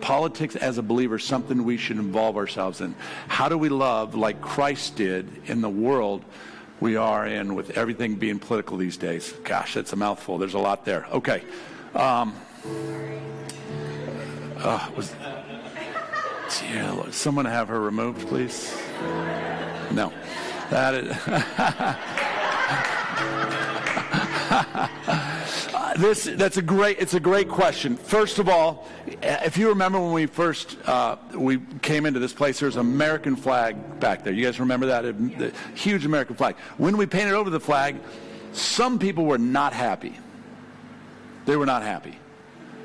politics as a believer something we should involve ourselves in? How do we love like Christ did in the world we are in with everything being political these days? Gosh, that's a mouthful. There's a lot there. Okay. Um, uh, was, someone have her removed, please? No. That is. [laughs] this that's a great it's a great question. First of all, if you remember when we first uh, we came into this place, there was an American flag back there. You guys remember that? The huge American flag. When we painted over the flag, some people were not happy. They were not happy.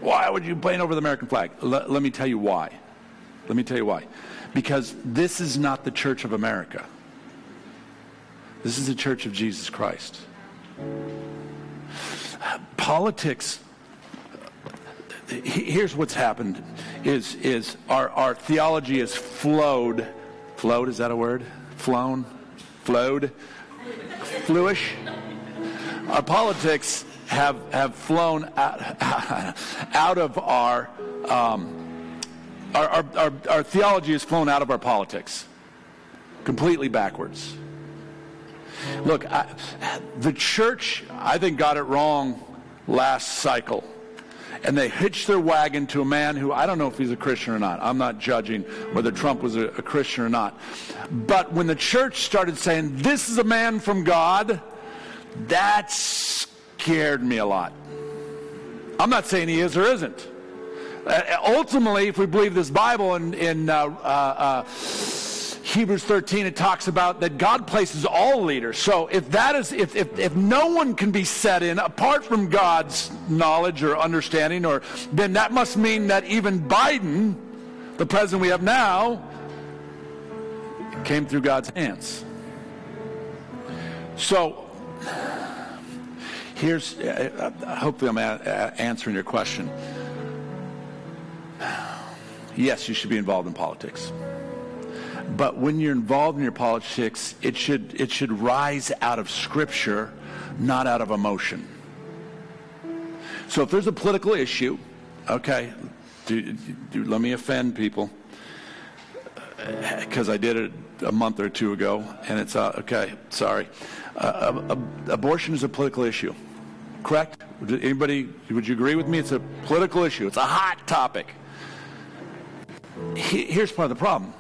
Why would you paint over the American flag? L- let me tell you why. Let me tell you why. Because this is not the Church of America. This is the Church of Jesus Christ. Politics, here's what's happened, is, is our, our theology has flowed. Flowed, is that a word? Flown? Flowed? Fluish? Our politics have, have flown out, [laughs] out of our um, our, our, our, our theology has flown out of our politics completely backwards. Look, I, the church, I think, got it wrong last cycle. And they hitched their wagon to a man who I don't know if he's a Christian or not. I'm not judging whether Trump was a, a Christian or not. But when the church started saying, this is a man from God, that scared me a lot. I'm not saying he is or isn't. Uh, ultimately, if we believe this Bible in, in uh, uh, uh, Hebrews 13, it talks about that God places all leaders. So if that is, if, if, if no one can be set in apart from God's knowledge or understanding, or then that must mean that even Biden, the president we have now, came through God's hands. So here's, uh, uh hopefully I'm a- answering your question. Yes, you should be involved in politics. But when you're involved in your politics, it should, it should rise out of Scripture, not out of emotion. So if there's a political issue, okay, do, do, let me offend people because I did it a month or two ago, and it's uh, okay. Sorry, uh, uh, abortion is a political issue, correct? Anybody? Would you agree with me? It's a political issue. It's a hot topic here's part of the problem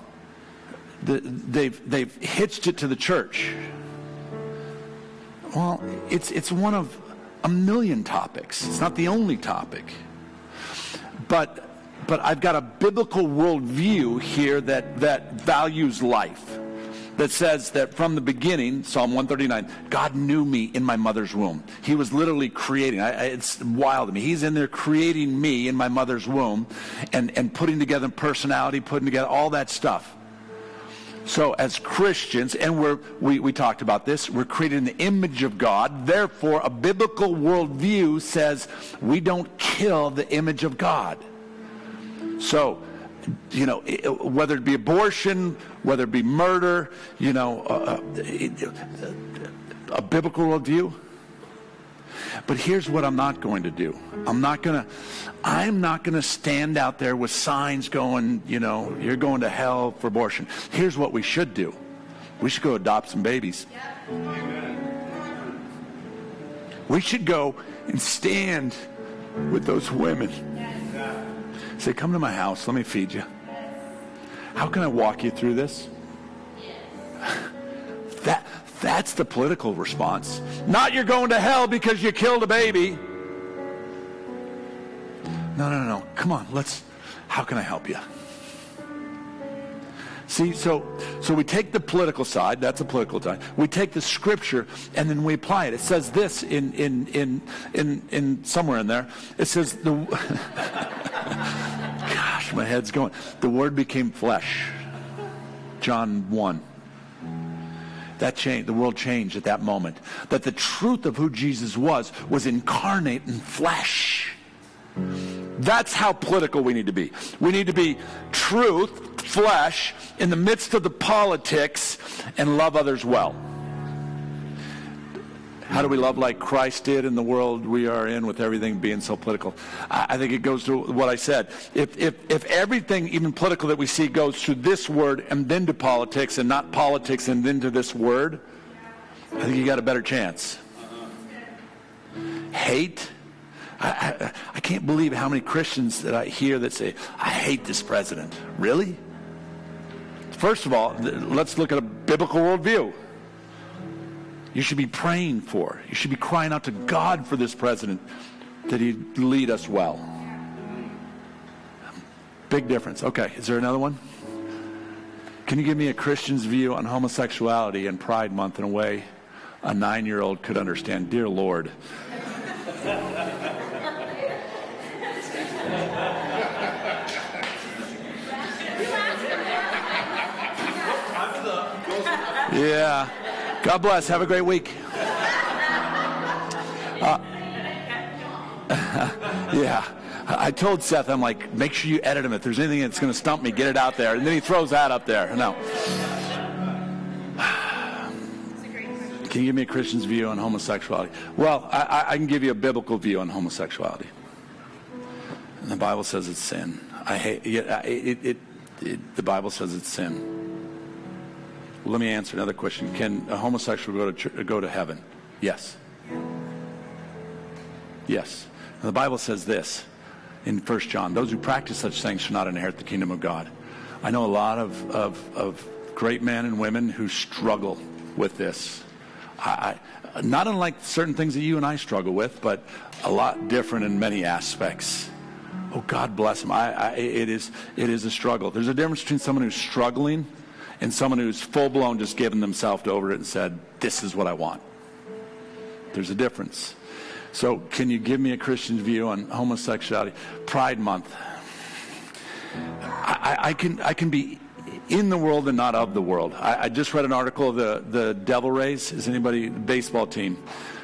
the, they've, they've hitched it to the church. Well, it's, it's one of a million topics. It's not the only topic. But, but I've got a biblical worldview here that, that values life that says that from the beginning, Psalm 139, God knew me in my mother's womb. He was literally creating. I, I, it's wild to me. He's in there creating me in my mother's womb and, and putting together personality, putting together all that stuff. So as Christians, and we're, we, we talked about this, we're created in the image of God. Therefore, a biblical worldview says we don't kill the image of God. So you know, whether it be abortion, whether it be murder, you know, a, a, a biblical worldview. But here's what I'm not going to do. I'm not going to, I'm not going to stand out there with signs going, you know, you're going to hell for abortion. Here's what we should do. We should go adopt some babies. We should go and stand with those women Say, come to my house. Let me feed you. How can I walk you through this? [laughs] That, that's the political response. Not you're going to hell because you killed a baby. No, no, no. Come on, let's, how can I help you? See, so so we take the political side, that's a political side. We take the scripture and then we apply it. It says this in in in in, in somewhere in there. It says the [laughs] Gosh, my head's going. The word became flesh. John 1. That changed, the world changed at that moment. That the truth of who Jesus was was incarnate in flesh. That's how political we need to be. We need to be truth, flesh, in the midst of the politics, and love others well. How do we love like Christ did in the world we are in with everything being so political? I, think it goes to what I said. If, if, if everything, even political, that we see goes to this word and then to politics and not politics and then to this word, I think you got a better chance. Hate. I, I, can't believe how many Christians that I hear that say, I hate this president. Really? First of all, let's look at a biblical worldview. You should be praying for. You should be crying out to God for this president that he lead us well. Big difference. Okay, is there another one? Can you give me a Christian's view on homosexuality and Pride Month in a way a nine year old could understand? Dear Lord. Yeah. God bless. Have a great week. [laughs] Uh, [laughs] yeah. I told Seth, I'm like, make sure you edit him. If there's anything that's going to stump me, get it out there. And then he throws that up there. No. [sighs] Can you give me a Christian's view on homosexuality? Well, I, I can give you a biblical view on homosexuality. And the Bible says it's sin. I hate it, it, it, it the Bible says it's sin. Let me answer another question. Can a homosexual go to, go to heaven? Yes. Yes. the Bible says this in 1 John those who practice such things shall not inherit the kingdom of God. I know a lot of, of, of great men and women who struggle with this. I, I, not unlike certain things that you and I struggle with, but a lot different in many aspects. Oh, God bless them. I, it, is, it is a struggle. There's a difference between someone who's struggling and someone who's full blown just given themselves over it and said, This is what I want. There's a difference. So, can you give me a Christian view on homosexuality? Pride Month. I, I can, I can be in the world and not of the world. I, I, just read an article of the, the Devil Rays. Is anybody baseball team?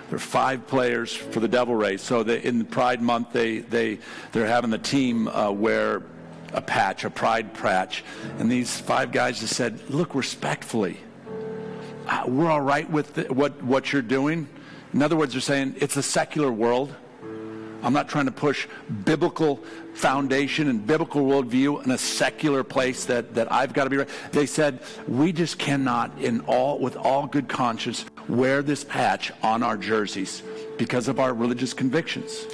There are five players for the Devil Rays. So in Pride Month, they they they're having the team uh, wear a patch, a pride patch. And these five guys just said, look, respectfully, uh, we're all right with what, what you're doing. In other words, they're saying it's a secular world. I'm not trying to push biblical foundation and biblical worldview in a secular place that, that I've got to be right. They said, we just cannot, in all, with all good conscience, wear this patch on our jerseys because of our religious convictions.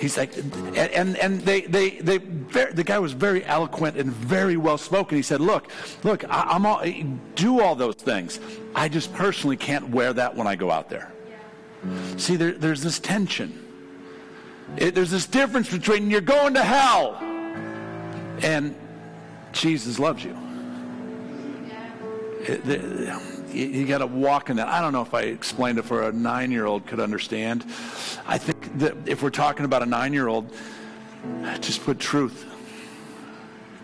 He's like, and and, and they they they the guy was very eloquent and very well spoken. He said, "Look, look, I, am all do all those things. I just personally can't wear that when I go out there." Yeah. See, there, there's this tension. It, there's this difference between you're going to hell and Jesus loves you. It, the, you, got to walk in that. I don't know if I explained it for a nine year old could understand. I think that if we're talking about a nine year old, just put truth,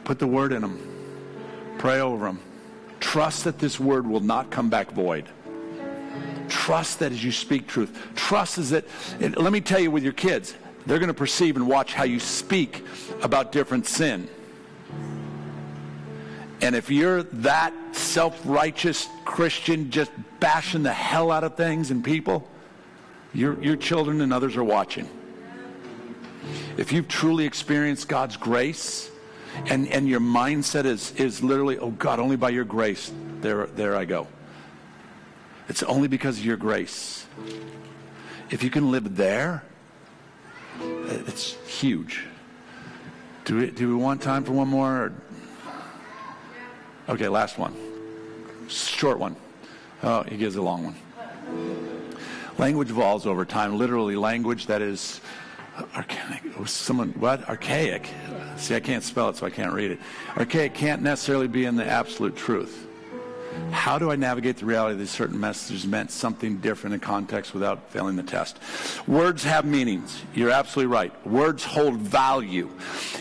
put the word in them, pray over them. Trust that this word will not come back void. Trust that as you speak truth. Trust is that, let me tell you with your kids, they're going to perceive and watch how you speak about different sin. And if you're that self righteous Christian, just bashing the hell out of things and people, your, your children and others are watching. If you've truly experienced God's grace and, and your mindset is, is literally, oh God, only by your grace, there, there I go. It's only because of your grace. If you can live there, it's huge. Do we, do we want time for one more? Okay, last one. Short one. Oh, he gives a long one. Language evolves over time. Literally, language that is archaic. Oh, someone what? Archaic. See, I can't spell it, so I can't read it. Archaic can't necessarily be in the absolute truth. How do I navigate the reality that certain messages meant something different in context without failing the test? Words have meanings. You're absolutely right. Words hold value.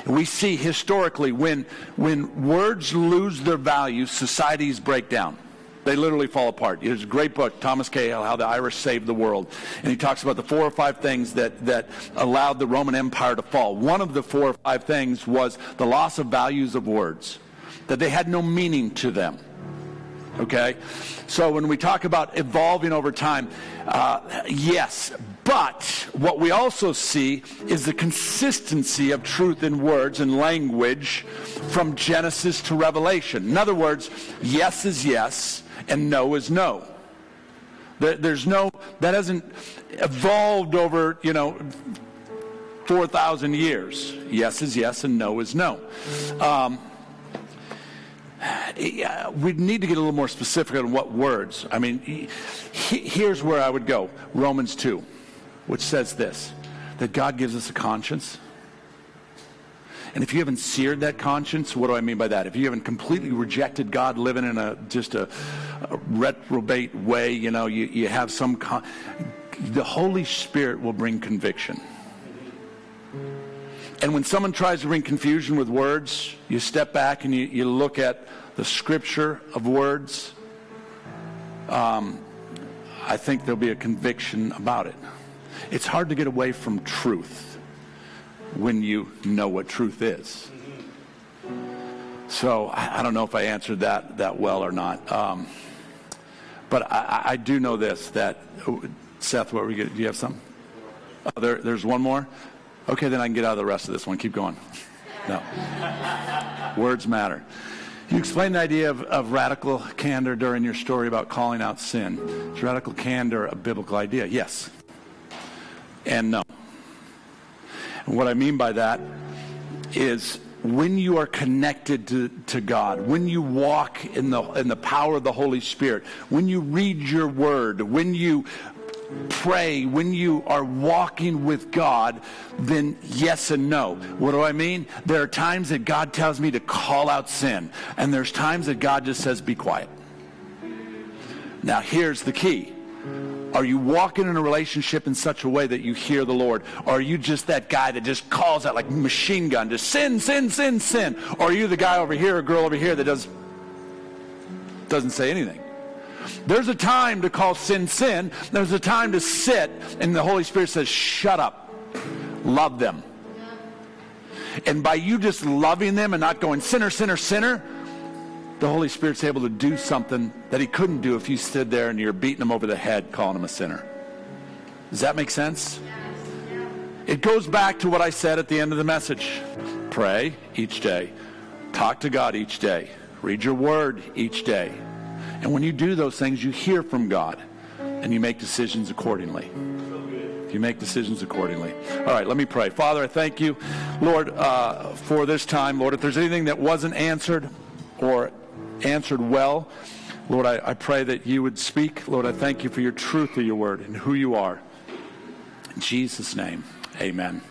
We see historically when, when words lose their value, societies break down. They literally fall apart. There's a great book, Thomas Cahill, How the Irish Saved the World. And he talks about the four or five things that, that allowed the Roman Empire to fall. One of the four or five things was the loss of values of words, that they had no meaning to them. Okay? So when we talk about evolving over time, uh, yes, but what we also see is the consistency of truth in words and language from Genesis to Revelation. In other words, yes is yes and no is no. There's no, that hasn't evolved over, you know, 4,000 years. Yes is yes and no is no. Um, Uh, we need to get a little more specific on what words. I mean, he, here's where I would go Romans 2, which says this that God gives us a conscience. And if you haven't seared that conscience, what do I mean by that? If you haven't completely rejected God, living in a just a, a reprobate way, you know, you, you have some. Con- the Holy Spirit will bring conviction. And when someone tries to bring confusion with words, you step back and you, you look at the scripture of words. Um, I think there'll be a conviction about it. It's hard to get away from truth when you know what truth is. So I, I don't know if I answered that that well or not. Um, but I, I, do know this that Seth, what were you? Do you have some? Oh, there, there's one more. Okay, then I can get out of the rest of this one. Keep going. No. Words matter. You explained the idea of, of, radical candor during your story about calling out sin. Is radical candor a biblical idea? Yes. And no. And what I mean by that is when you are connected to, to God, when you walk in the, in the power of the Holy Spirit, when you read your word, when you pray, when you are walking with God, then yes and no. What do I mean? There are times that God tells me to call out sin, and there's times that God just says, be quiet. Now, here's the key. Are you walking in a relationship in such a way that you hear the Lord? Or are you just that guy that just calls out like machine gun, just sin, sin, sin, sin? Or are you the guy over here, or girl over here that does doesn't say anything? There's a time to call sin sin. There's a time to sit, and the Holy Spirit says, shut up. Love them. And by you just loving them and not going sinner, sinner, sinner, the Holy Spirit's able to do something that he couldn't do if you stood there and you're beating him over the head calling him a sinner. Does that make sense? It goes back to what I said at the end of the message. Pray each day. Talk to God each day. Read your word each day. And when you do those things, you hear from God and you make decisions accordingly. You make decisions accordingly. All right, let me pray. Father, I thank you, Lord, uh, for this time. Lord, if there's anything that wasn't answered or answered well, Lord, I, I pray that you would speak. Lord, I thank you for your truth of your word and who you are. In Jesus' name, amen.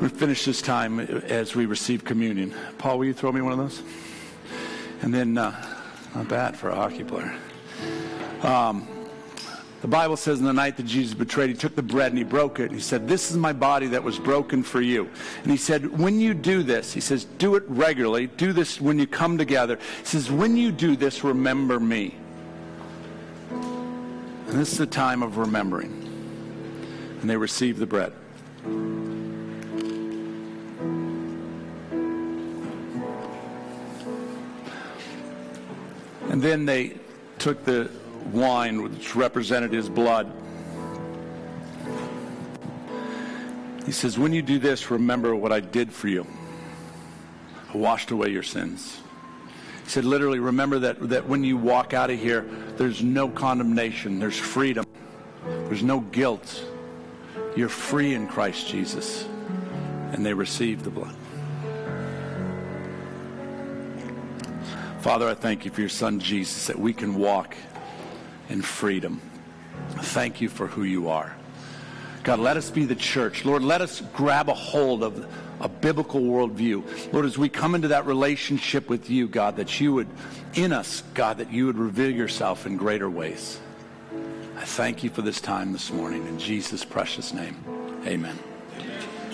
We finish this time as we receive communion. Paul, will you throw me one of those? And then, uh, not bad for a hockey player. Um, the Bible says in the night that Jesus betrayed, he took the bread and he broke it. And he said, This is my body that was broken for you. And he said, When you do this, he says, do it regularly. Do this when you come together. He says, When you do this, remember me. And this is the time of remembering. And they received the bread. And then they took the wine, which represented his blood. He says, When you do this, remember what I did for you. I washed away your sins. He said, literally, remember that, that when you walk out of here, there's no condemnation, there's freedom, there's no guilt. You're free in Christ Jesus. And they received the blood. Father, I thank you for your son Jesus that we can walk in freedom. Thank you for who you are. God, let us be the church. Lord, let us grab a hold of a biblical worldview. Lord, as we come into that relationship with you, God, that you would, in us, God, that you would reveal yourself in greater ways. I thank you for this time this morning. In Jesus' precious name, amen.